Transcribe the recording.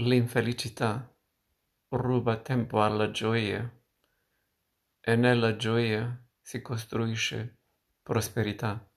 L'infelicità ruba tempo alla gioia e nella gioia si costruisce prosperità.